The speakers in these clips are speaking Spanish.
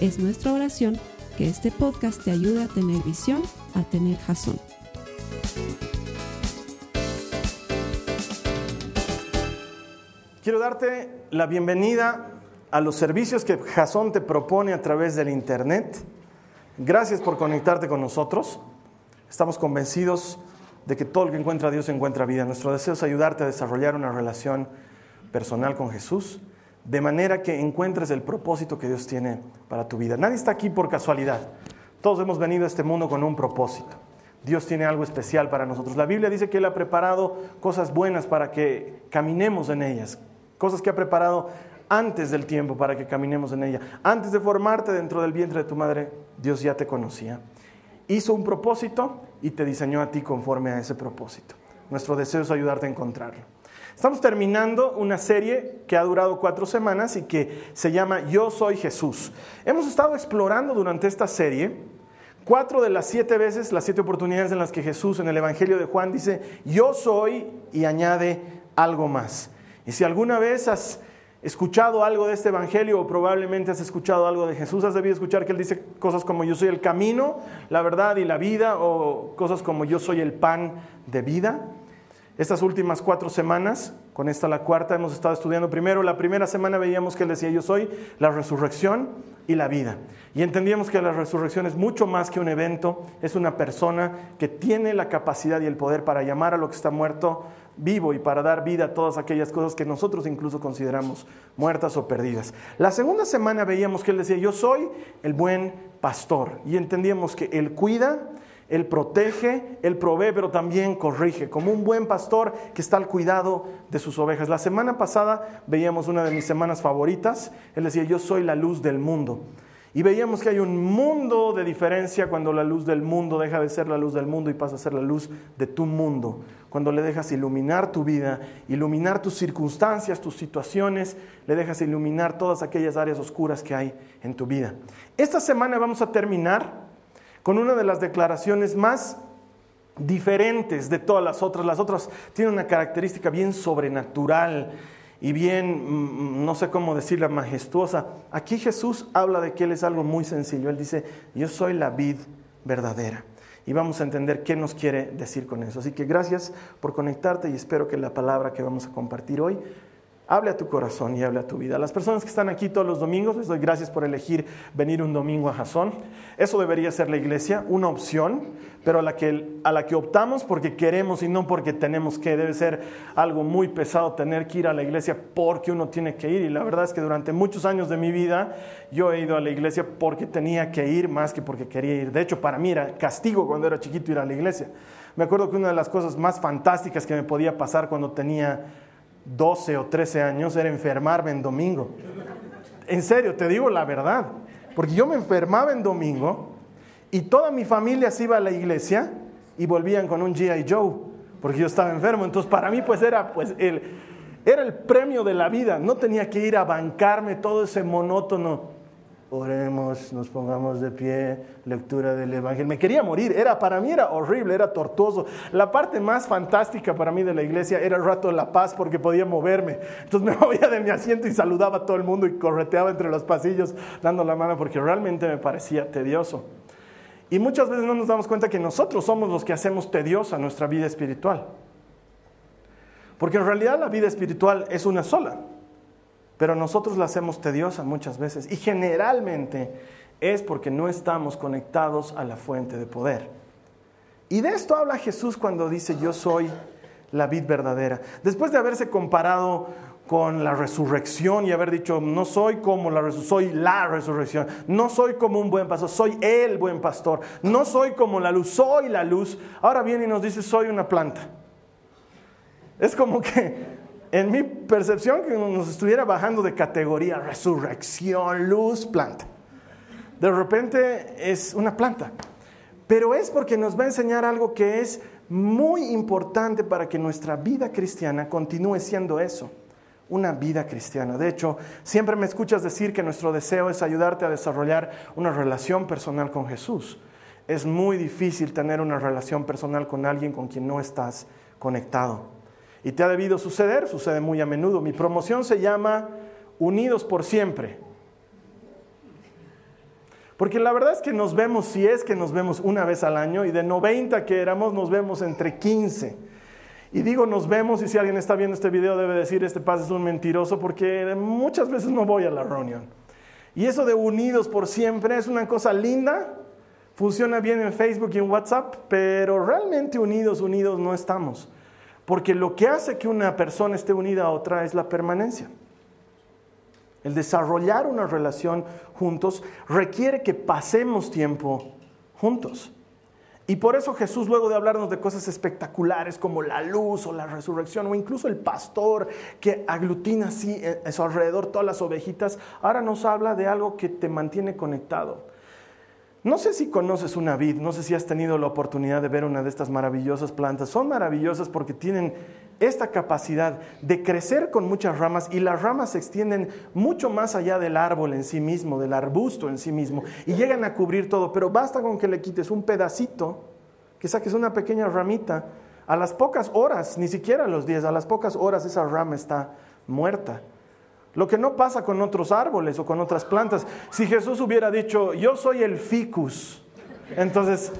Es nuestra oración que este podcast te ayude a tener visión, a tener jazón. Quiero darte la bienvenida a los servicios que Jason te propone a través del Internet. Gracias por conectarte con nosotros. Estamos convencidos de que todo el que encuentra a Dios encuentra vida. Nuestro deseo es ayudarte a desarrollar una relación personal con Jesús de manera que encuentres el propósito que Dios tiene para tu vida. Nadie está aquí por casualidad. Todos hemos venido a este mundo con un propósito. Dios tiene algo especial para nosotros. La Biblia dice que Él ha preparado cosas buenas para que caminemos en ellas, cosas que ha preparado antes del tiempo para que caminemos en ella. Antes de formarte dentro del vientre de tu madre, Dios ya te conocía. Hizo un propósito y te diseñó a ti conforme a ese propósito. Nuestro deseo es ayudarte a encontrarlo. Estamos terminando una serie que ha durado cuatro semanas y que se llama Yo Soy Jesús. Hemos estado explorando durante esta serie cuatro de las siete veces, las siete oportunidades en las que Jesús en el Evangelio de Juan dice, yo soy y añade algo más. Y si alguna vez has escuchado algo de este Evangelio o probablemente has escuchado algo de Jesús, has debido escuchar que Él dice cosas como yo soy el camino, la verdad y la vida o cosas como yo soy el pan de vida. Estas últimas cuatro semanas, con esta la cuarta, hemos estado estudiando primero. La primera semana veíamos que él decía, yo soy la resurrección y la vida. Y entendíamos que la resurrección es mucho más que un evento, es una persona que tiene la capacidad y el poder para llamar a lo que está muerto vivo y para dar vida a todas aquellas cosas que nosotros incluso consideramos muertas o perdidas. La segunda semana veíamos que él decía, yo soy el buen pastor. Y entendíamos que él cuida, él protege, Él provee, pero también corrige, como un buen pastor que está al cuidado de sus ovejas. La semana pasada veíamos una de mis semanas favoritas. Él decía, yo soy la luz del mundo. Y veíamos que hay un mundo de diferencia cuando la luz del mundo deja de ser la luz del mundo y pasa a ser la luz de tu mundo. Cuando le dejas iluminar tu vida, iluminar tus circunstancias, tus situaciones, le dejas iluminar todas aquellas áreas oscuras que hay en tu vida. Esta semana vamos a terminar con una de las declaraciones más diferentes de todas las otras. Las otras tienen una característica bien sobrenatural y bien, mm, no sé cómo decirla, majestuosa. Aquí Jesús habla de que Él es algo muy sencillo. Él dice, yo soy la vid verdadera. Y vamos a entender qué nos quiere decir con eso. Así que gracias por conectarte y espero que la palabra que vamos a compartir hoy Hable a tu corazón y hable a tu vida. Las personas que están aquí todos los domingos, les doy gracias por elegir venir un domingo a Jasón. Eso debería ser la iglesia, una opción, pero a la, que, a la que optamos porque queremos y no porque tenemos que. Debe ser algo muy pesado tener que ir a la iglesia porque uno tiene que ir. Y la verdad es que durante muchos años de mi vida yo he ido a la iglesia porque tenía que ir más que porque quería ir. De hecho, para mí era castigo cuando era chiquito ir a la iglesia. Me acuerdo que una de las cosas más fantásticas que me podía pasar cuando tenía 12 o 13 años era enfermarme en domingo. En serio, te digo la verdad. Porque yo me enfermaba en domingo y toda mi familia se iba a la iglesia y volvían con un GI Joe, porque yo estaba enfermo. Entonces para mí pues era, pues, el, era el premio de la vida. No tenía que ir a bancarme todo ese monótono oremos, nos pongamos de pie, lectura del Evangelio. Me quería morir, era, para mí era horrible, era tortuoso. La parte más fantástica para mí de la iglesia era el rato de la paz porque podía moverme. Entonces me movía de mi asiento y saludaba a todo el mundo y correteaba entre los pasillos dando la mano porque realmente me parecía tedioso. Y muchas veces no nos damos cuenta que nosotros somos los que hacemos tediosa nuestra vida espiritual. Porque en realidad la vida espiritual es una sola. Pero nosotros la hacemos tediosa muchas veces y generalmente es porque no estamos conectados a la fuente de poder. Y de esto habla Jesús cuando dice yo soy la vid verdadera. Después de haberse comparado con la resurrección y haber dicho, no soy como la resurrección, soy la resurrección, no soy como un buen pastor, soy el buen pastor, no soy como la luz, soy la luz. Ahora viene y nos dice, soy una planta. Es como que en mi percepción, que nos estuviera bajando de categoría, resurrección, luz, planta. de repente es una planta. Pero es porque nos va a enseñar algo que es muy importante para que nuestra vida cristiana continúe siendo eso, una vida cristiana. De hecho, siempre me escuchas decir que nuestro deseo es ayudarte a desarrollar una relación personal con Jesús. Es muy difícil tener una relación personal con alguien con quien no estás conectado. Y te ha debido suceder, sucede muy a menudo. Mi promoción se llama Unidos por siempre. Porque la verdad es que nos vemos, si es que nos vemos una vez al año, y de 90 que éramos, nos vemos entre 15. Y digo nos vemos, y si alguien está viendo este video debe decir, este pase es un mentiroso, porque muchas veces no voy a la reunión. Y eso de unidos por siempre es una cosa linda, funciona bien en Facebook y en WhatsApp, pero realmente unidos, unidos no estamos. Porque lo que hace que una persona esté unida a otra es la permanencia. El desarrollar una relación juntos requiere que pasemos tiempo juntos. Y por eso Jesús, luego de hablarnos de cosas espectaculares como la luz o la resurrección, o incluso el pastor que aglutina así a su alrededor todas las ovejitas, ahora nos habla de algo que te mantiene conectado. No sé si conoces una vid, no sé si has tenido la oportunidad de ver una de estas maravillosas plantas. Son maravillosas porque tienen esta capacidad de crecer con muchas ramas y las ramas se extienden mucho más allá del árbol en sí mismo, del arbusto en sí mismo, y llegan a cubrir todo, pero basta con que le quites un pedacito, que saques una pequeña ramita, a las pocas horas, ni siquiera a los días, a las pocas horas esa rama está muerta. Lo que no pasa con otros árboles o con otras plantas. Si Jesús hubiera dicho, yo soy el ficus, entonces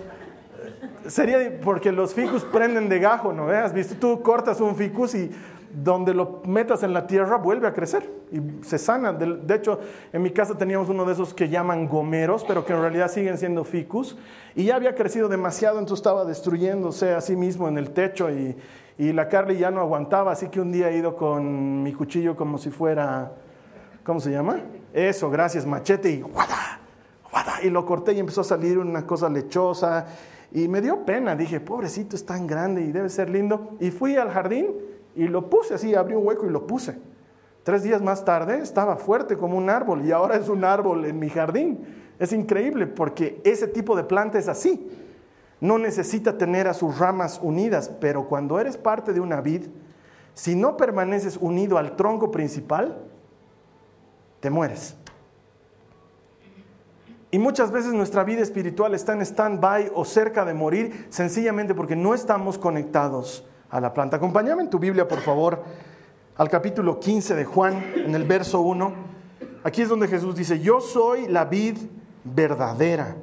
sería porque los ficus prenden de gajo, ¿no veas? Visto, tú cortas un ficus y donde lo metas en la tierra vuelve a crecer y se sana. De, hecho, en mi casa teníamos uno de esos que llaman gomeros, pero que en realidad siguen siendo ficus. Y ya había crecido demasiado, entonces estaba destruyéndose a sí mismo en el techo y, y la Carly ya no aguantaba, así que un día he ido con mi cuchillo como si fuera, ¿cómo se llama? Eso, gracias, machete y guada, guada, y lo corté y empezó a salir una cosa lechosa y me dio pena, dije, pobrecito, es tan grande y debe ser lindo. Y fui al jardín y lo puse así, abrí un hueco y lo puse. Tres días más tarde estaba fuerte como un árbol y ahora es un árbol en mi jardín. Es increíble porque ese tipo de planta es así. No necesita tener a sus ramas unidas, pero cuando eres parte de una vid, si no permaneces unido al tronco principal, te mueres. Y muchas veces nuestra vida espiritual está en stand-by o cerca de morir sencillamente porque no estamos conectados a la planta. Acompáñame en tu Biblia, por favor, al capítulo 15 de Juan, en el verso 1. Aquí es donde Jesús dice, yo soy la vid verdadera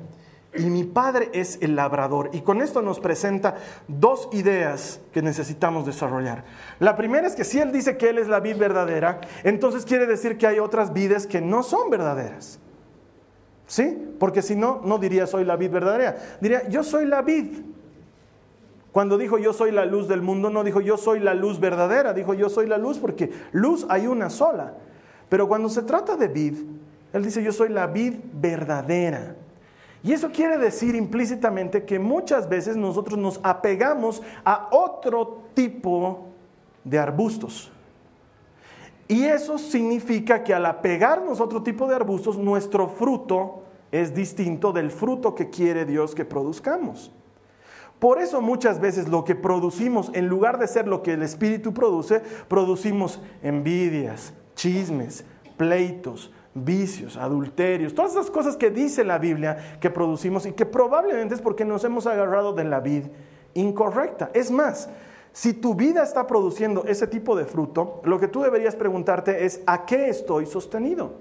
y mi Padre es el labrador. Y con esto nos presenta dos ideas que necesitamos desarrollar. La primera es que si Él dice que Él es la vid verdadera, entonces quiere decir que hay otras vides que no son verdaderas. ¿Sí? Porque si no, no diría soy la vid verdadera. Diría yo soy la vid. Cuando dijo yo soy la luz del mundo, no dijo yo soy la luz verdadera, dijo yo soy la luz porque luz hay una sola. Pero cuando se trata de vid, él dice yo soy la vid verdadera. Y eso quiere decir implícitamente que muchas veces nosotros nos apegamos a otro tipo de arbustos. Y eso significa que al apegarnos a otro tipo de arbustos, nuestro fruto es distinto del fruto que quiere Dios que produzcamos. Por eso muchas veces lo que producimos, en lugar de ser lo que el Espíritu produce, producimos envidias, chismes, pleitos, vicios, adulterios, todas esas cosas que dice la Biblia que producimos y que probablemente es porque nos hemos agarrado de la vid incorrecta. Es más, si tu vida está produciendo ese tipo de fruto, lo que tú deberías preguntarte es, ¿a qué estoy sostenido?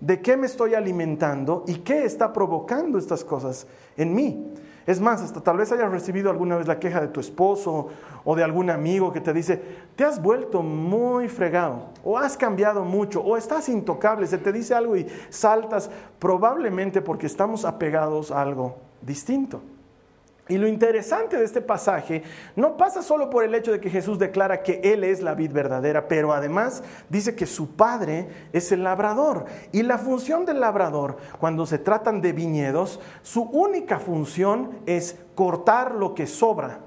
¿De qué me estoy alimentando y qué está provocando estas cosas en mí? Es más, hasta tal vez hayas recibido alguna vez la queja de tu esposo o de algún amigo que te dice, te has vuelto muy fregado, o has cambiado mucho, o estás intocable, se te dice algo y saltas, probablemente porque estamos apegados a algo distinto. Y lo interesante de este pasaje no pasa solo por el hecho de que Jesús declara que Él es la vid verdadera, pero además dice que su Padre es el labrador. Y la función del labrador, cuando se tratan de viñedos, su única función es cortar lo que sobra.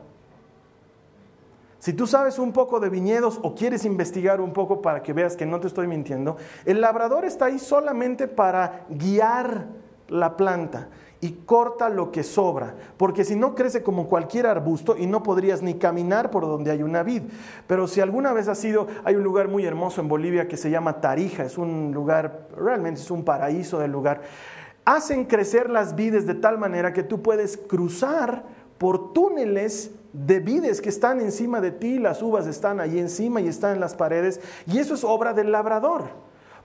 Si tú sabes un poco de viñedos o quieres investigar un poco para que veas que no te estoy mintiendo, el labrador está ahí solamente para guiar la planta y corta lo que sobra, porque si no crece como cualquier arbusto y no podrías ni caminar por donde hay una vid. Pero si alguna vez has ido, hay un lugar muy hermoso en Bolivia que se llama Tarija, es un lugar, realmente es un paraíso del lugar. Hacen crecer las vides de tal manera que tú puedes cruzar por túneles de vides que están encima de ti, las uvas están ahí encima y están en las paredes, y eso es obra del labrador,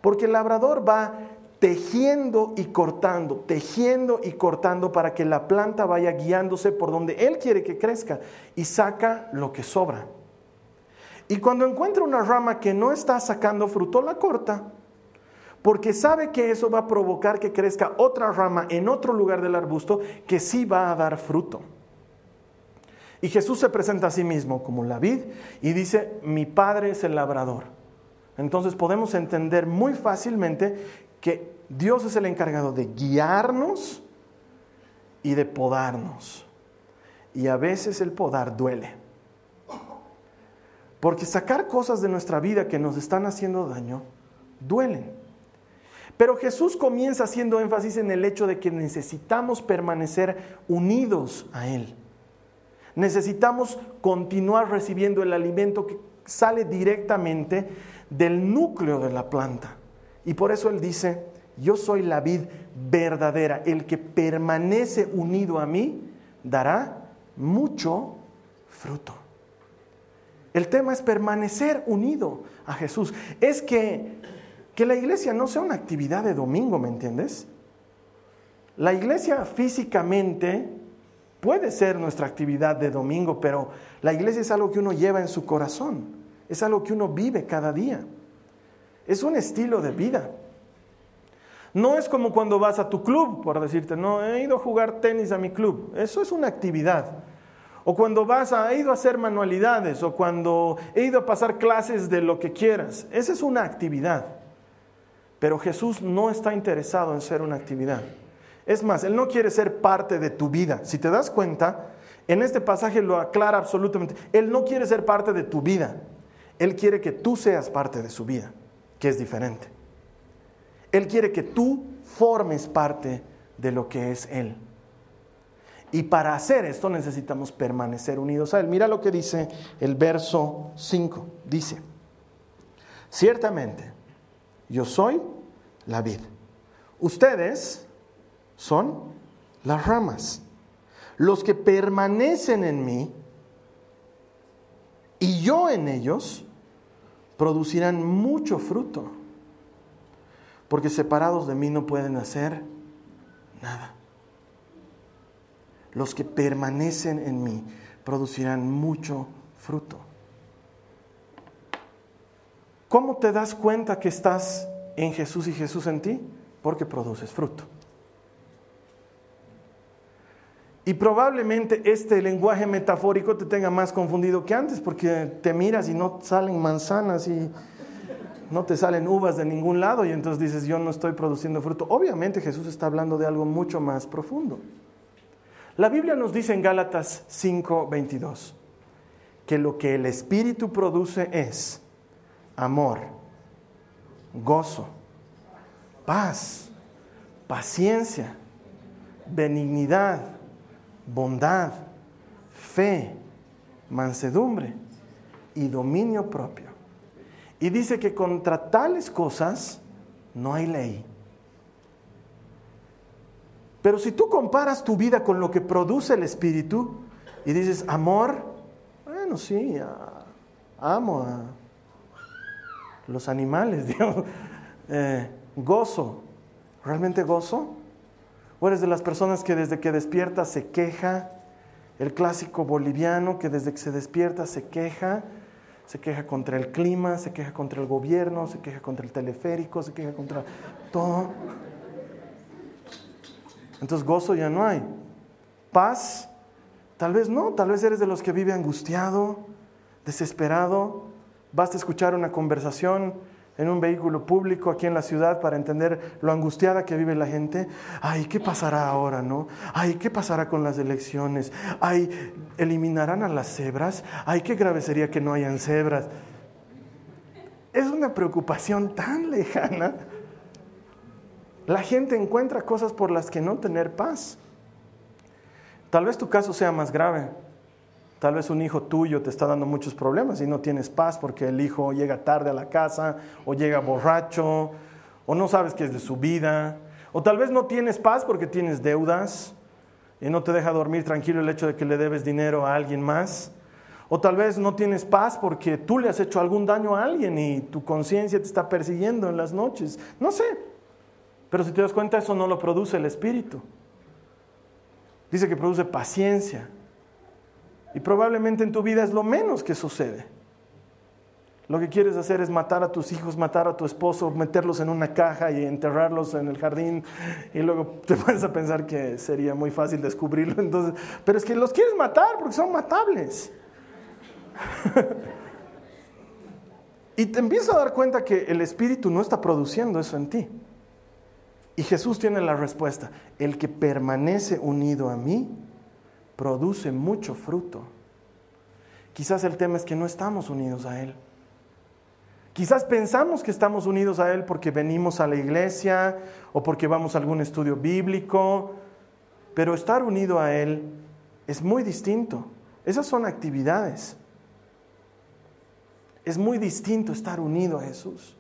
porque el labrador va tejiendo y cortando, tejiendo y cortando para que la planta vaya guiándose por donde él quiere que crezca y saca lo que sobra. Y cuando encuentra una rama que no está sacando fruto, la corta, porque sabe que eso va a provocar que crezca otra rama en otro lugar del arbusto que sí va a dar fruto. Y Jesús se presenta a sí mismo como la vid y dice, mi Padre es el labrador. Entonces podemos entender muy fácilmente que Dios es el encargado de guiarnos y de podarnos. Y a veces el podar duele. Porque sacar cosas de nuestra vida que nos están haciendo daño, duelen. Pero Jesús comienza haciendo énfasis en el hecho de que necesitamos permanecer unidos a Él. Necesitamos continuar recibiendo el alimento que sale directamente del núcleo de la planta. Y por eso Él dice, yo soy la vid verdadera, el que permanece unido a mí dará mucho fruto. El tema es permanecer unido a Jesús. Es que, que la iglesia no sea una actividad de domingo, ¿me entiendes? La iglesia físicamente Puede ser nuestra actividad de domingo, pero la iglesia es algo que uno lleva en su corazón, es algo que uno vive cada día, es un estilo de vida. No es como cuando vas a tu club, por decirte, no, he ido a jugar tenis a mi club, eso es una actividad. O cuando vas a, he ido a hacer manualidades, o cuando he ido a pasar clases de lo que quieras, esa es una actividad. Pero Jesús no está interesado en ser una actividad. Es más, Él no quiere ser parte de tu vida. Si te das cuenta, en este pasaje lo aclara absolutamente. Él no quiere ser parte de tu vida. Él quiere que tú seas parte de su vida, que es diferente. Él quiere que tú formes parte de lo que es Él. Y para hacer esto necesitamos permanecer unidos a Él. Mira lo que dice el verso 5. Dice, ciertamente, yo soy la vid. Ustedes son las ramas. Los que permanecen en mí y yo en ellos producirán mucho fruto, porque separados de mí no pueden hacer nada. Los que permanecen en mí producirán mucho fruto. ¿Cómo te das cuenta que estás en Jesús y Jesús en ti? Porque produces fruto. Y probablemente este lenguaje metafórico te tenga más confundido que antes, porque te miras y no salen manzanas y no te salen uvas de ningún lado y entonces dices, yo no estoy produciendo fruto. Obviamente Jesús está hablando de algo mucho más profundo. La Biblia nos dice en Gálatas 5:22 que lo que el Espíritu produce es amor, gozo, paz, paciencia, benignidad bondad, fe, mansedumbre y dominio propio. Y dice que contra tales cosas no hay ley. Pero si tú comparas tu vida con lo que produce el Espíritu y dices, amor, bueno, sí, amo a los animales, digamos, eh, gozo, ¿realmente gozo? O eres de las personas que desde que despierta se queja, el clásico boliviano que desde que se despierta se queja, se queja contra el clima, se queja contra el gobierno, se queja contra el teleférico, se queja contra todo. Entonces gozo ya no hay. Paz, tal vez no, tal vez eres de los que vive angustiado, desesperado. Basta escuchar una conversación en un vehículo público aquí en la ciudad para entender lo angustiada que vive la gente. Ay, ¿qué pasará ahora, no? Ay, ¿qué pasará con las elecciones? Ay, ¿eliminarán a las cebras? Ay, qué grave sería que no hayan cebras. Es una preocupación tan lejana. La gente encuentra cosas por las que no tener paz. Tal vez tu caso sea más grave. Tal vez un hijo tuyo te está dando muchos problemas y no tienes paz porque el hijo llega tarde a la casa o llega borracho o no sabes qué es de su vida. O tal vez no tienes paz porque tienes deudas y no te deja dormir tranquilo el hecho de que le debes dinero a alguien más. O tal vez no tienes paz porque tú le has hecho algún daño a alguien y tu conciencia te está persiguiendo en las noches. No sé. Pero si te das cuenta, eso no lo produce el Espíritu. Dice que produce paciencia, y probablemente en tu vida es lo menos que sucede. Lo que quieres hacer es matar a tus hijos, matar a tu esposo, meterlos en una caja y enterrarlos en el jardín y luego te vas a pensar que sería muy fácil descubrirlo. Entonces, pero es que los quieres matar porque son matables. y te empiezas a dar cuenta que el Espíritu no está produciendo eso en ti. Y Jesús tiene la respuesta. El que permanece unido a mí, produce mucho fruto. Quizás el tema es que no estamos unidos a Él. Quizás pensamos que estamos unidos a Él porque venimos a la iglesia o porque vamos a algún estudio bíblico, pero estar unido a Él es muy distinto. Esas son actividades. Es muy distinto estar unido a Jesús.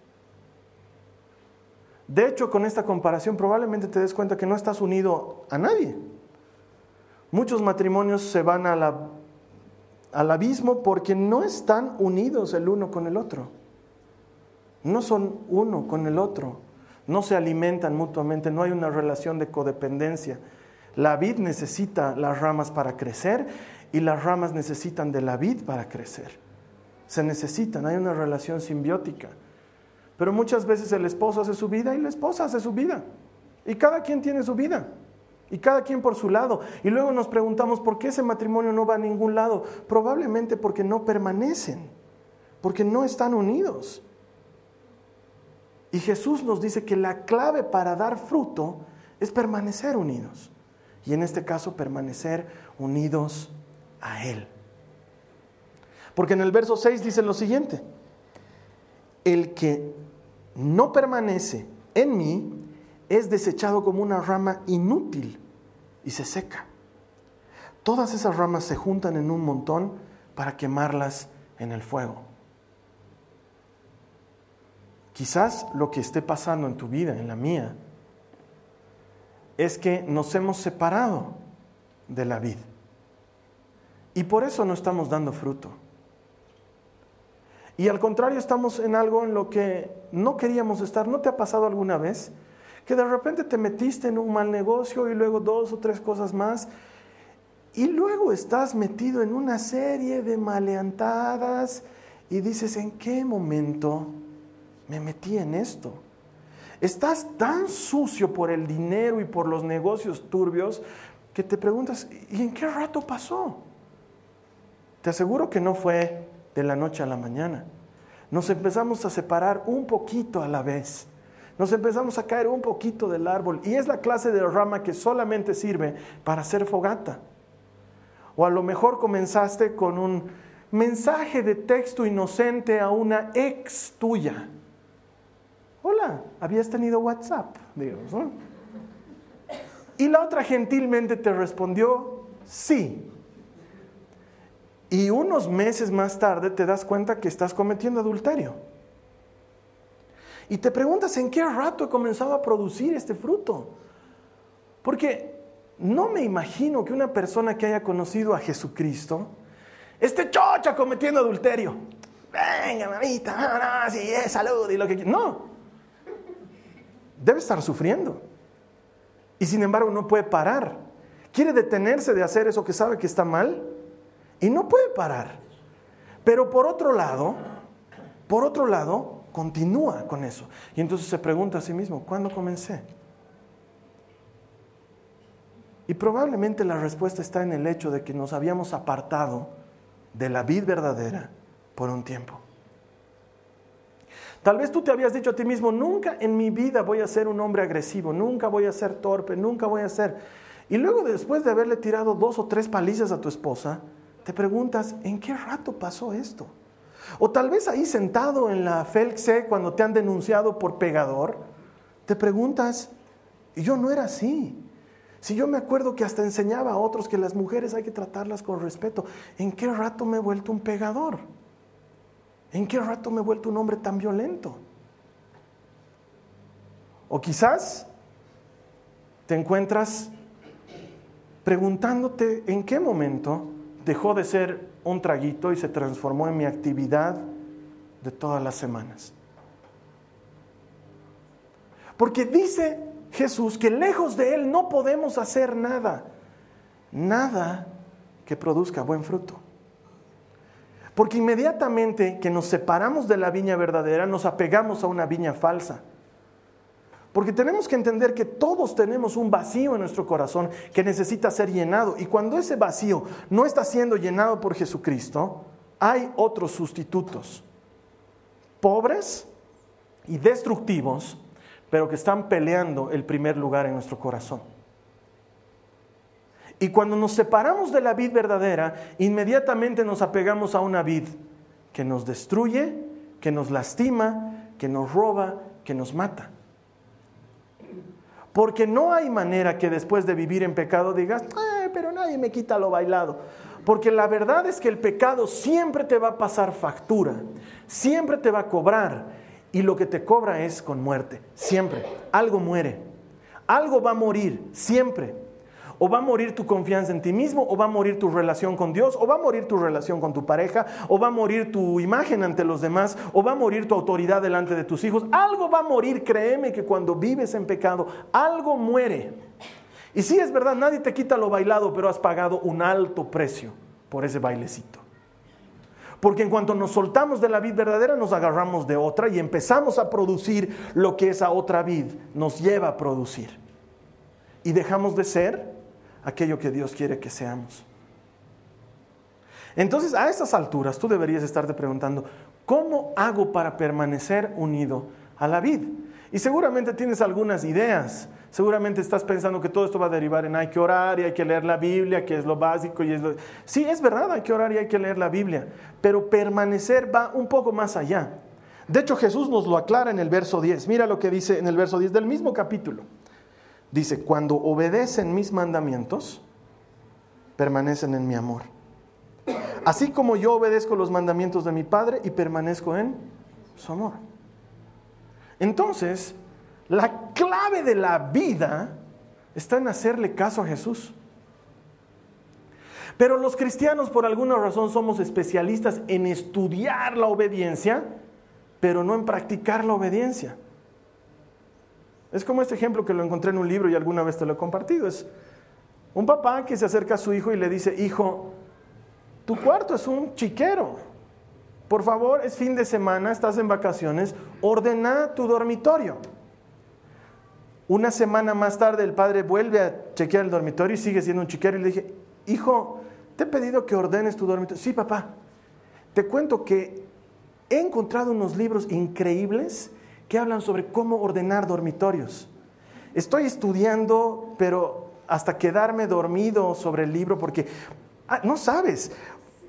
De hecho, con esta comparación probablemente te des cuenta que no estás unido a nadie. Muchos matrimonios se van al abismo porque no están unidos el uno con el otro. No son uno con el otro. No se alimentan mutuamente. No hay una relación de codependencia. La vid necesita las ramas para crecer y las ramas necesitan de la vid para crecer. Se necesitan. Hay una relación simbiótica. Pero muchas veces el esposo hace su vida y la esposa hace su vida. Y cada quien tiene su vida. Y cada quien por su lado. Y luego nos preguntamos por qué ese matrimonio no va a ningún lado. Probablemente porque no permanecen, porque no están unidos. Y Jesús nos dice que la clave para dar fruto es permanecer unidos. Y en este caso permanecer unidos a Él. Porque en el verso 6 dice lo siguiente, el que no permanece en mí es desechado como una rama inútil y se seca. Todas esas ramas se juntan en un montón para quemarlas en el fuego. Quizás lo que esté pasando en tu vida, en la mía, es que nos hemos separado de la vida. Y por eso no estamos dando fruto. Y al contrario, estamos en algo en lo que no queríamos estar. ¿No te ha pasado alguna vez? Que de repente te metiste en un mal negocio y luego dos o tres cosas más, y luego estás metido en una serie de maleantadas y dices, ¿en qué momento me metí en esto? Estás tan sucio por el dinero y por los negocios turbios que te preguntas, ¿y en qué rato pasó? Te aseguro que no fue de la noche a la mañana. Nos empezamos a separar un poquito a la vez nos empezamos a caer un poquito del árbol y es la clase de rama que solamente sirve para hacer fogata. O a lo mejor comenzaste con un mensaje de texto inocente a una ex tuya. Hola, habías tenido WhatsApp, digamos. Y la otra gentilmente te respondió, sí. Y unos meses más tarde te das cuenta que estás cometiendo adulterio. Y te preguntas en qué rato he comenzado a producir este fruto. Porque no me imagino que una persona que haya conocido a Jesucristo esté chocha cometiendo adulterio. Venga, mamita, no, no, sí, es salud y lo que No. Debe estar sufriendo. Y sin embargo no puede parar. Quiere detenerse de hacer eso que sabe que está mal y no puede parar. Pero por otro lado, por otro lado, continúa con eso. Y entonces se pregunta a sí mismo, ¿cuándo comencé? Y probablemente la respuesta está en el hecho de que nos habíamos apartado de la vid verdadera por un tiempo. Tal vez tú te habías dicho a ti mismo, nunca en mi vida voy a ser un hombre agresivo, nunca voy a ser torpe, nunca voy a ser... Y luego después de haberle tirado dos o tres palizas a tu esposa, te preguntas, ¿en qué rato pasó esto? O tal vez ahí sentado en la FELCE cuando te han denunciado por pegador, te preguntas, y yo no era así. Si yo me acuerdo que hasta enseñaba a otros que las mujeres hay que tratarlas con respeto, ¿en qué rato me he vuelto un pegador? ¿En qué rato me he vuelto un hombre tan violento? O quizás te encuentras preguntándote en qué momento dejó de ser un traguito y se transformó en mi actividad de todas las semanas. Porque dice Jesús que lejos de Él no podemos hacer nada, nada que produzca buen fruto. Porque inmediatamente que nos separamos de la viña verdadera, nos apegamos a una viña falsa. Porque tenemos que entender que todos tenemos un vacío en nuestro corazón que necesita ser llenado. Y cuando ese vacío no está siendo llenado por Jesucristo, hay otros sustitutos, pobres y destructivos, pero que están peleando el primer lugar en nuestro corazón. Y cuando nos separamos de la vid verdadera, inmediatamente nos apegamos a una vid que nos destruye, que nos lastima, que nos roba, que nos mata. Porque no hay manera que después de vivir en pecado digas, pero nadie me quita lo bailado. Porque la verdad es que el pecado siempre te va a pasar factura, siempre te va a cobrar. Y lo que te cobra es con muerte, siempre. Algo muere, algo va a morir, siempre. O va a morir tu confianza en ti mismo, o va a morir tu relación con Dios, o va a morir tu relación con tu pareja, o va a morir tu imagen ante los demás, o va a morir tu autoridad delante de tus hijos. Algo va a morir, créeme que cuando vives en pecado, algo muere. Y sí es verdad, nadie te quita lo bailado, pero has pagado un alto precio por ese bailecito. Porque en cuanto nos soltamos de la vid verdadera, nos agarramos de otra y empezamos a producir lo que esa otra vid nos lleva a producir. Y dejamos de ser aquello que Dios quiere que seamos. Entonces, a estas alturas, tú deberías estarte preguntando, ¿cómo hago para permanecer unido a la vid? Y seguramente tienes algunas ideas. Seguramente estás pensando que todo esto va a derivar en hay que orar y hay que leer la Biblia, que es lo básico. Y es lo... Sí, es verdad, hay que orar y hay que leer la Biblia. Pero permanecer va un poco más allá. De hecho, Jesús nos lo aclara en el verso 10. Mira lo que dice en el verso 10 del mismo capítulo. Dice, cuando obedecen mis mandamientos, permanecen en mi amor. Así como yo obedezco los mandamientos de mi Padre y permanezco en su amor. Entonces, la clave de la vida está en hacerle caso a Jesús. Pero los cristianos por alguna razón somos especialistas en estudiar la obediencia, pero no en practicar la obediencia. Es como este ejemplo que lo encontré en un libro y alguna vez te lo he compartido. Es un papá que se acerca a su hijo y le dice, hijo, tu cuarto es un chiquero. Por favor, es fin de semana, estás en vacaciones, ordena tu dormitorio. Una semana más tarde el padre vuelve a chequear el dormitorio y sigue siendo un chiquero y le dije, hijo, te he pedido que ordenes tu dormitorio. Sí, papá, te cuento que he encontrado unos libros increíbles que hablan sobre cómo ordenar dormitorios. Estoy estudiando, pero hasta quedarme dormido sobre el libro porque, ah, no sabes,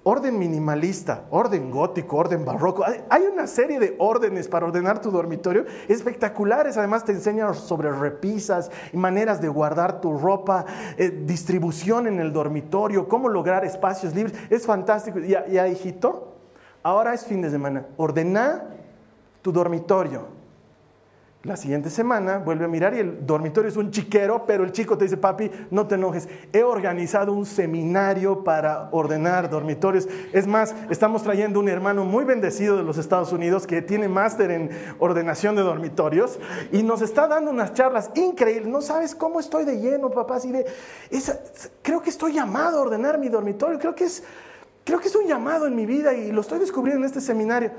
orden minimalista, orden gótico, orden barroco. Hay una serie de órdenes para ordenar tu dormitorio espectaculares. Además te enseñan sobre repisas y maneras de guardar tu ropa, eh, distribución en el dormitorio, cómo lograr espacios libres. Es fantástico. Ya, ya, hijito, ahora es fin de semana. Ordena tu dormitorio. La siguiente semana vuelve a mirar y el dormitorio es un chiquero, pero el chico te dice, papi, no te enojes, he organizado un seminario para ordenar dormitorios. Es más, estamos trayendo un hermano muy bendecido de los Estados Unidos que tiene máster en ordenación de dormitorios y nos está dando unas charlas increíbles. No sabes cómo estoy de lleno, papá, así de, creo que estoy llamado a ordenar mi dormitorio, creo que, es, creo que es un llamado en mi vida y lo estoy descubriendo en este seminario.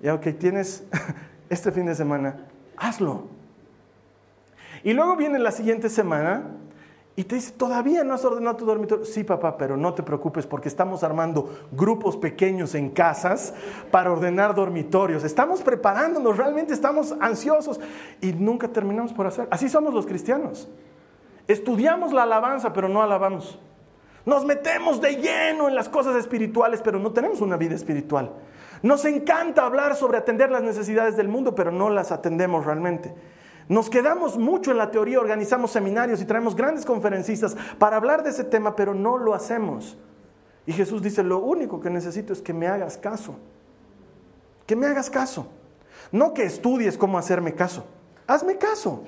Ya, ok, tienes este fin de semana hazlo. Y luego viene la siguiente semana Y te dice, todavía no has ordenado tu dormitorio. Sí, papá, pero no te preocupes porque estamos armando grupos pequeños en casas para ordenar dormitorios. Estamos preparándonos, realmente estamos ansiosos y nunca terminamos por hacer. Así somos los cristianos. Estudiamos la alabanza, pero no alabamos. Nos metemos de lleno en las cosas espirituales, pero no tenemos una vida espiritual. Nos encanta hablar sobre atender las necesidades del mundo, pero no las atendemos realmente. Nos quedamos mucho en la teoría, organizamos seminarios y traemos grandes conferencistas para hablar de ese tema, pero no lo hacemos. Y Jesús dice, lo único que necesito es que me hagas caso. Que me hagas caso. No que estudies cómo hacerme caso. Hazme caso.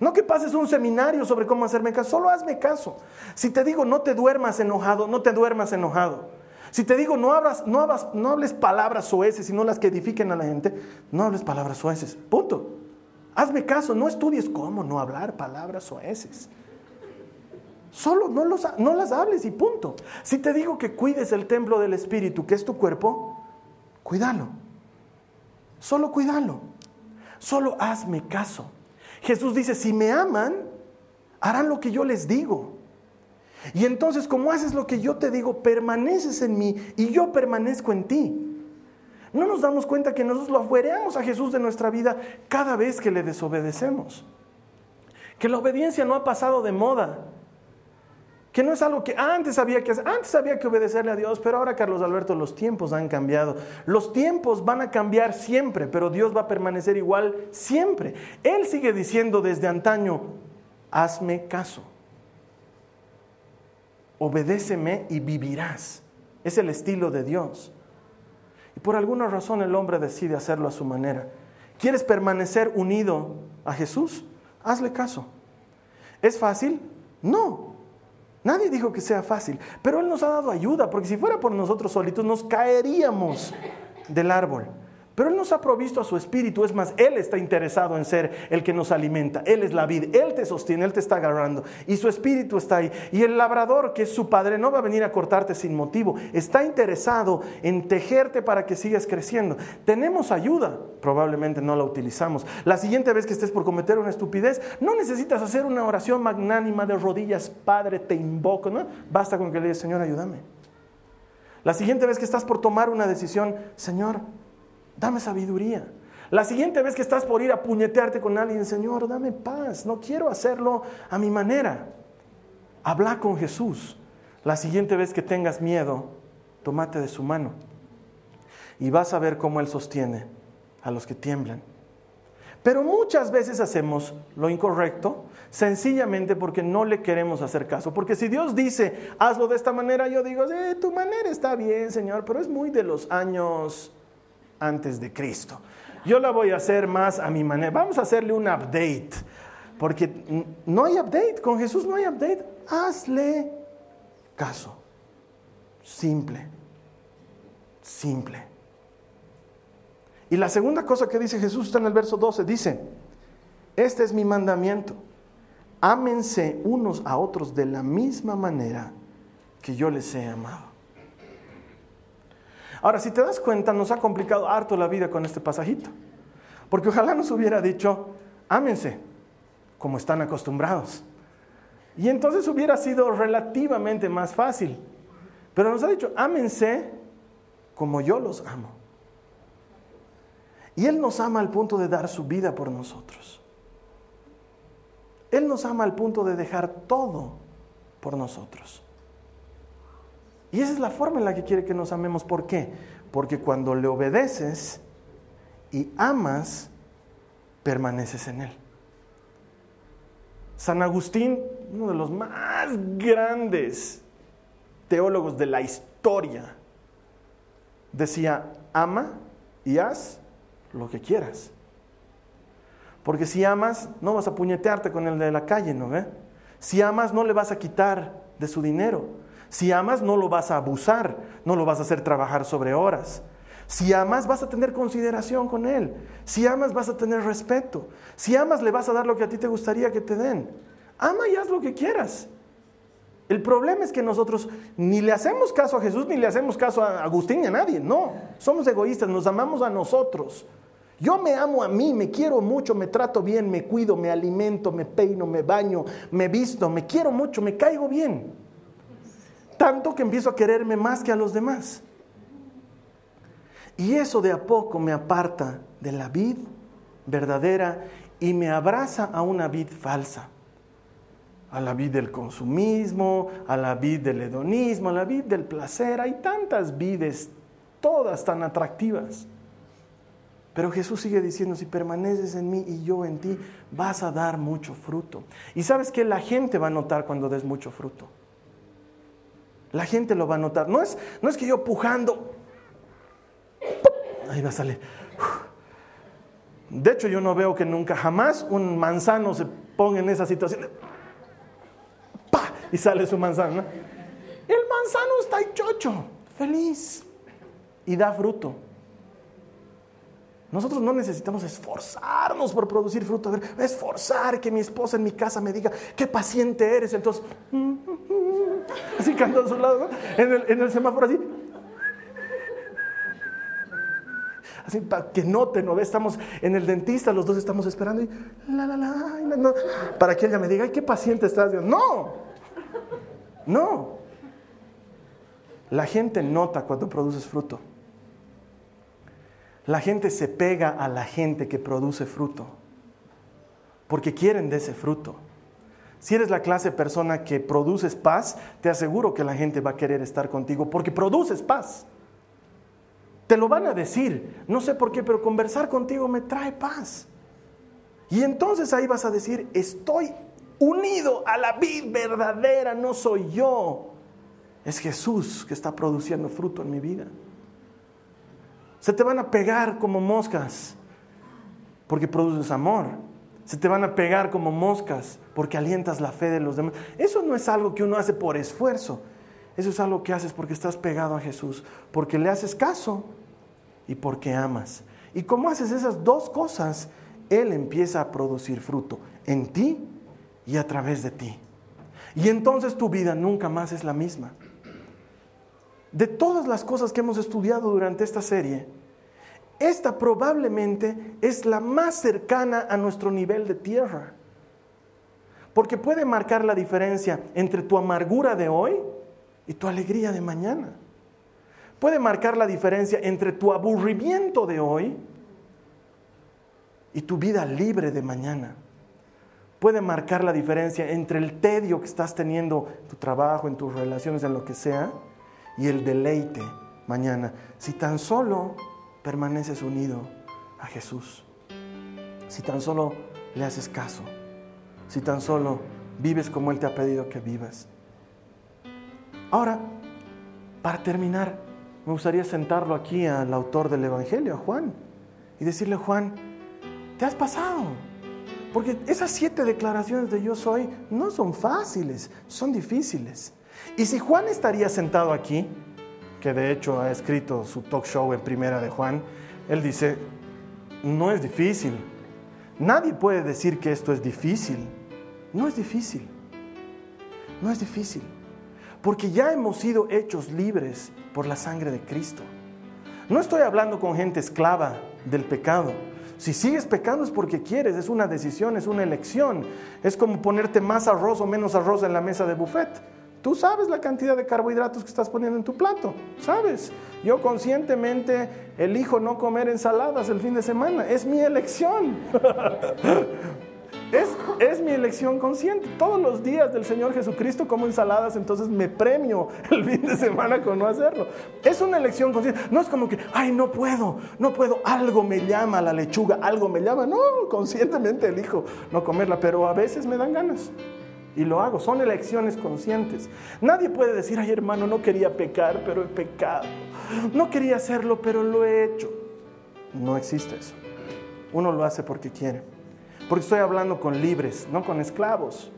No que pases un seminario sobre cómo hacerme caso, solo hazme caso. Si te digo no te duermas enojado, no te duermas enojado. Si te digo no, no, no hables palabras soeces, sino las que edifiquen a la gente, no hables palabras soeces. Punto. Hazme caso, no estudies cómo no hablar palabras soeces. Solo no, no las hables y punto. Si te digo que cuides el templo del Espíritu, que es tu cuerpo, cuídalo. Solo cuídalo. Solo hazme caso. Jesús dice, si me aman, harán lo que yo les digo. Y entonces, como haces lo que yo te digo, permaneces en mí y yo permanezco en ti. No nos damos cuenta que nosotros lo afuereamos a Jesús de nuestra vida cada vez que le desobedecemos. Que la obediencia no ha pasado de moda. Que no es algo que antes había que hacer. Antes había que obedecerle a Dios, pero ahora, Carlos Alberto, los tiempos han cambiado. Los tiempos van a cambiar siempre, pero Dios va a permanecer igual siempre. Él sigue diciendo desde antaño, hazme caso. Obedéceme y vivirás. Es el estilo de Dios. Y por alguna razón el hombre decide hacerlo a su manera. ¿Quieres permanecer unido a Jesús? Hazle caso. ¿Es fácil? No. Nadie dijo que sea fácil, pero Él nos ha dado ayuda, porque si fuera por nosotros solitos nos caeríamos del árbol. Pero Él nos ha provisto a su espíritu, es más, Él está interesado en ser el que nos alimenta, Él es la vida, Él te sostiene, Él te está agarrando y su espíritu está ahí. Y el labrador, que es su padre, no va a venir a cortarte sin motivo, está interesado en tejerte para que sigas creciendo. Tenemos ayuda, probablemente no la utilizamos. La siguiente vez que estés por cometer una estupidez, no necesitas hacer una oración magnánima de rodillas, Padre, te invoco, ¿no? Basta con que le digas, Señor, ayúdame. La siguiente vez que estás por tomar una decisión, Señor, dame sabiduría. La siguiente vez que estás por ir a puñetearte con alguien, Señor, dame paz, no quiero hacerlo a mi manera. Habla con Jesús. La siguiente vez que tengas miedo, tómate de su mano y vas a ver cómo Él sostiene a los que tiemblan. Pero muchas veces hacemos lo incorrecto sencillamente porque no le queremos hacer caso. Porque si Dios dice, hazlo de esta manera, yo digo, eh, tu manera está bien, Señor, pero es muy de los años antes de Cristo. Yo la voy a hacer más a mi manera. Vamos a hacerle un update, porque no hay update, con Jesús no hay update. Hazle caso. Simple. Simple. Y la segunda cosa que dice Jesús está en el verso 12. Dice, este es mi mandamiento. Ámense unos a otros de la misma manera que yo les he amado. Ahora, si te das cuenta, nos ha complicado harto la vida con este pasajito. Porque ojalá nos hubiera dicho, ámense, como están acostumbrados. Y entonces hubiera sido relativamente más fácil. Pero nos ha dicho, ámense como yo los amo. Y Él nos ama al punto de dar su vida por nosotros. Él nos ama al punto de dejar todo por nosotros. Y esa es la forma en la que quiere que nos amemos. ¿Por qué? Porque cuando le obedeces y amas, permaneces en Él. San Agustín, uno de los más grandes teólogos de la historia, decía, ama y haz lo que quieras. Porque si amas, no vas a puñetearte con el de la calle, ¿no ve? Si amas, no le vas a quitar de su dinero. Si amas, no lo vas a abusar, no lo vas a hacer trabajar sobre horas. Si amas, vas a tener consideración con él. Si amas, vas a tener respeto. Si amas, le vas a dar lo que a ti te gustaría que te den. Ama y haz lo que quieras. El problema es que nosotros ni le hacemos caso a Jesús, ni le hacemos caso a Agustín ni a nadie. No, somos egoístas, nos amamos a nosotros. Yo me amo a mí, me quiero mucho, me trato bien, me cuido, me alimento, me peino, me baño, me visto, me quiero mucho, me caigo bien. Tanto que empiezo a quererme más que a los demás. Y eso de a poco me aparta de la vid verdadera y me abraza a una vid falsa. A la vid del consumismo, a la vid del hedonismo, a la vid del placer. Hay tantas vides, todas tan atractivas. Pero Jesús sigue diciendo, si permaneces en mí y yo en ti, vas a dar mucho fruto. Y sabes que la gente va a notar cuando des mucho fruto. La gente lo va a notar. No es, no es que yo pujando, ahí va a salir. De hecho, yo no veo que nunca jamás un manzano se ponga en esa situación. ¡Pah! Y sale su manzana. El manzano está chocho, feliz y da fruto. Nosotros no necesitamos esforzarnos por producir fruto, esforzar que mi esposa en mi casa me diga qué paciente eres. Entonces, así cantando a su lado, en, el, semáforo así. Así para que noten, ¿no? Estamos en el dentista, los dos estamos esperando y la, la, la, para que ella me diga, qué paciente estás. No, no. La gente nota cuando produces fruto. La gente se pega a la gente que produce fruto, porque quieren de ese fruto. Si eres la clase de persona que produces paz, te aseguro que la gente va a querer estar contigo porque produces paz. Te lo van a decir, no sé por qué, pero conversar contigo me trae paz. Y entonces ahí vas a decir, estoy unido a la vid verdadera, no soy yo. Es Jesús que está produciendo fruto en mi vida. Se te van a pegar como moscas porque produces amor. Se te van a pegar como moscas porque alientas la fe de los demás. Eso no es algo que uno hace por esfuerzo. Eso es algo que haces porque estás pegado a Jesús, porque le haces caso y porque amas. Y como haces esas dos cosas, Él empieza a producir fruto en ti y a través de ti. Y entonces tu vida nunca más es la misma. De todas las cosas que hemos estudiado durante esta serie, esta probablemente es la más cercana a nuestro nivel de tierra. Porque puede marcar la diferencia entre tu amargura de hoy y tu alegría de mañana. Puede marcar la diferencia entre tu aburrimiento de hoy y tu vida libre de mañana. Puede marcar la diferencia entre el tedio que estás teniendo en tu trabajo, en tus relaciones, en lo que sea, y el deleite mañana. Si tan solo permaneces unido a Jesús, si tan solo le haces caso, si tan solo vives como Él te ha pedido que vivas. Ahora, para terminar, me gustaría sentarlo aquí al autor del Evangelio, a Juan, y decirle, Juan, te has pasado. Porque esas siete declaraciones de yo soy no son fáciles, son difíciles. Y si Juan estaría sentado aquí, que de hecho ha escrito su talk show en primera de Juan, él dice, no es difícil. Nadie puede decir que esto es difícil. No es difícil. No es difícil. Porque ya hemos sido hechos libres por la sangre de Cristo. No estoy hablando con gente esclava del pecado. Si sigues pecando es porque quieres, es una decisión, es una elección. Es como ponerte más arroz o menos arroz en la mesa de buffet. Tú sabes la cantidad de carbohidratos que estás poniendo en tu plato, sabes. Yo conscientemente elijo no comer ensaladas el fin de semana, es mi elección. Es, es, mi elección consciente. Todos los días del Señor Jesucristo como ensaladas, entonces me premio el fin de semana con no hacerlo. Es una elección consciente. No es como que, ay, no puedo, no puedo, algo me llama la lechuga, algo me llama. No, conscientemente elijo no comerla, pero a veces me dan ganas y lo hago. Son elecciones conscientes. Nadie puede decir, ay hermano, no quería pecar, pero he pecado. No quería hacerlo, pero lo he hecho. No existe eso. Uno lo hace porque quiere. Porque estoy hablando con libres, no con esclavos.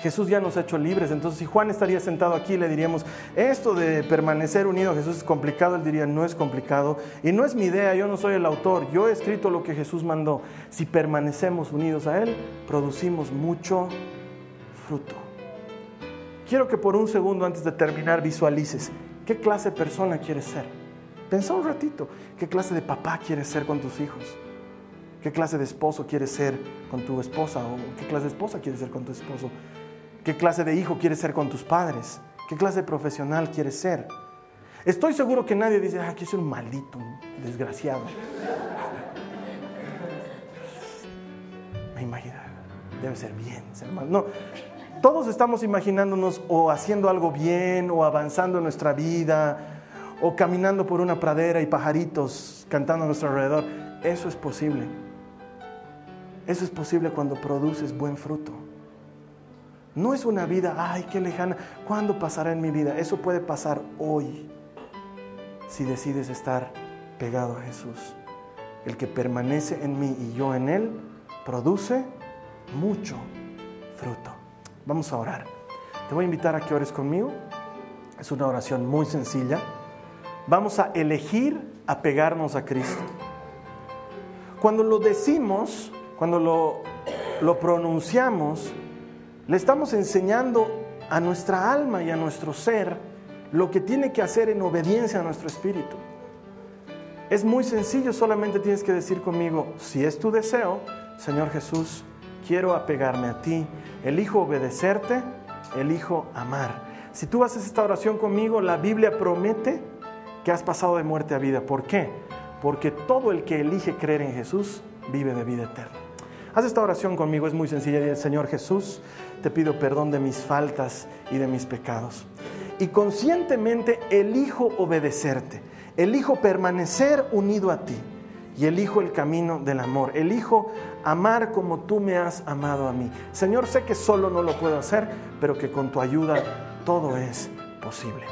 Jesús ya nos ha hecho libres, entonces si Juan estaría sentado aquí le diríamos, esto de permanecer unido a Jesús es complicado, él diría, no es complicado y no es mi idea, yo no soy el autor, yo he escrito lo que Jesús mandó. Si permanecemos unidos a Él, producimos mucho fruto. Quiero que por un segundo antes de terminar visualices qué clase de persona quieres ser. Pensa un ratito, ¿qué clase de papá quieres ser con tus hijos? ¿Qué clase de esposo quieres ser con tu esposa? ¿O qué clase de esposa quieres ser con tu esposo? ¿Qué clase de hijo quieres ser con tus padres? ¿Qué clase de profesional quieres ser? Estoy seguro que nadie dice, ah, quiero ser un maldito, un desgraciado. Me imagino, debe ser bien, ser mal. No, todos estamos imaginándonos o haciendo algo bien o avanzando en nuestra vida o caminando por una pradera y pajaritos cantando a nuestro alrededor. Eso es posible. Eso es posible cuando produces buen fruto. No es una vida, ay, qué lejana, ¿cuándo pasará en mi vida? Eso puede pasar hoy si decides estar pegado a Jesús. El que permanece en mí y yo en él, produce mucho. Vamos a orar. Te voy a invitar a que ores conmigo. Es una oración muy sencilla. Vamos a elegir apegarnos a Cristo. Cuando lo decimos, cuando lo, lo pronunciamos, le estamos enseñando a nuestra alma y a nuestro ser lo que tiene que hacer en obediencia a nuestro espíritu. Es muy sencillo, solamente tienes que decir conmigo, si es tu deseo, Señor Jesús, quiero apegarme a ti, elijo obedecerte, elijo amar. Si tú haces esta oración conmigo, la Biblia promete que has pasado de muerte a vida. ¿Por qué? Porque todo el que elige creer en Jesús vive de vida eterna. Haz esta oración conmigo, es muy sencilla. Señor Jesús, te pido perdón de mis faltas y de mis pecados. Y conscientemente elijo obedecerte, elijo permanecer unido a ti y elijo el camino del amor, elijo amar como tú me has amado a mí. Señor, sé que solo no lo puedo hacer, pero que con tu ayuda todo es posible.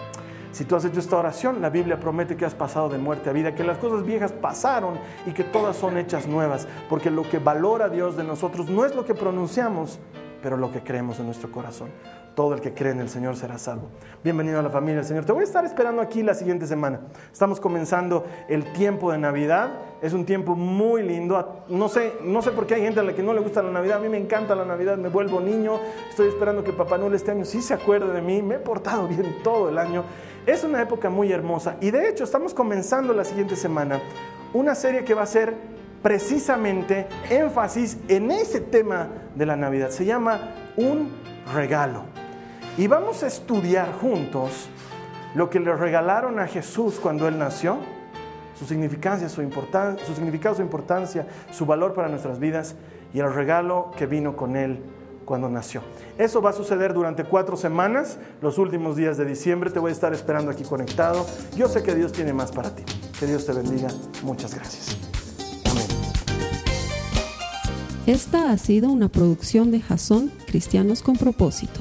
Si tú has hecho esta oración, la Biblia promete que has pasado de muerte a vida, que las cosas viejas pasaron y que todas son hechas nuevas, porque lo que valora Dios de nosotros no es lo que pronunciamos, pero lo que creemos en nuestro corazón. Todo el que cree en el Señor será salvo. Bienvenido a la familia del Señor. Te voy a estar esperando aquí la siguiente semana. Estamos comenzando el tiempo de Navidad. Es un tiempo muy lindo. No sé, no sé por qué hay gente a la que no le gusta la Navidad. A mí me encanta la Navidad. Me vuelvo niño. Estoy esperando que Papá Noel este año sí se acuerde de mí. Me he portado bien todo el año. Es una época muy hermosa. Y de hecho estamos comenzando la siguiente semana una serie que va a ser precisamente énfasis en ese tema de la Navidad. Se llama Un regalo. Y vamos a estudiar juntos lo que le regalaron a Jesús cuando Él nació, su significancia, su, su significado, su importancia, su valor para nuestras vidas y el regalo que vino con Él cuando nació. Eso va a suceder durante cuatro semanas, los últimos días de diciembre. Te voy a estar esperando aquí conectado. Yo sé que Dios tiene más para ti. Que Dios te bendiga. Muchas gracias. Esta ha sido una producción de Jason Cristianos con propósito.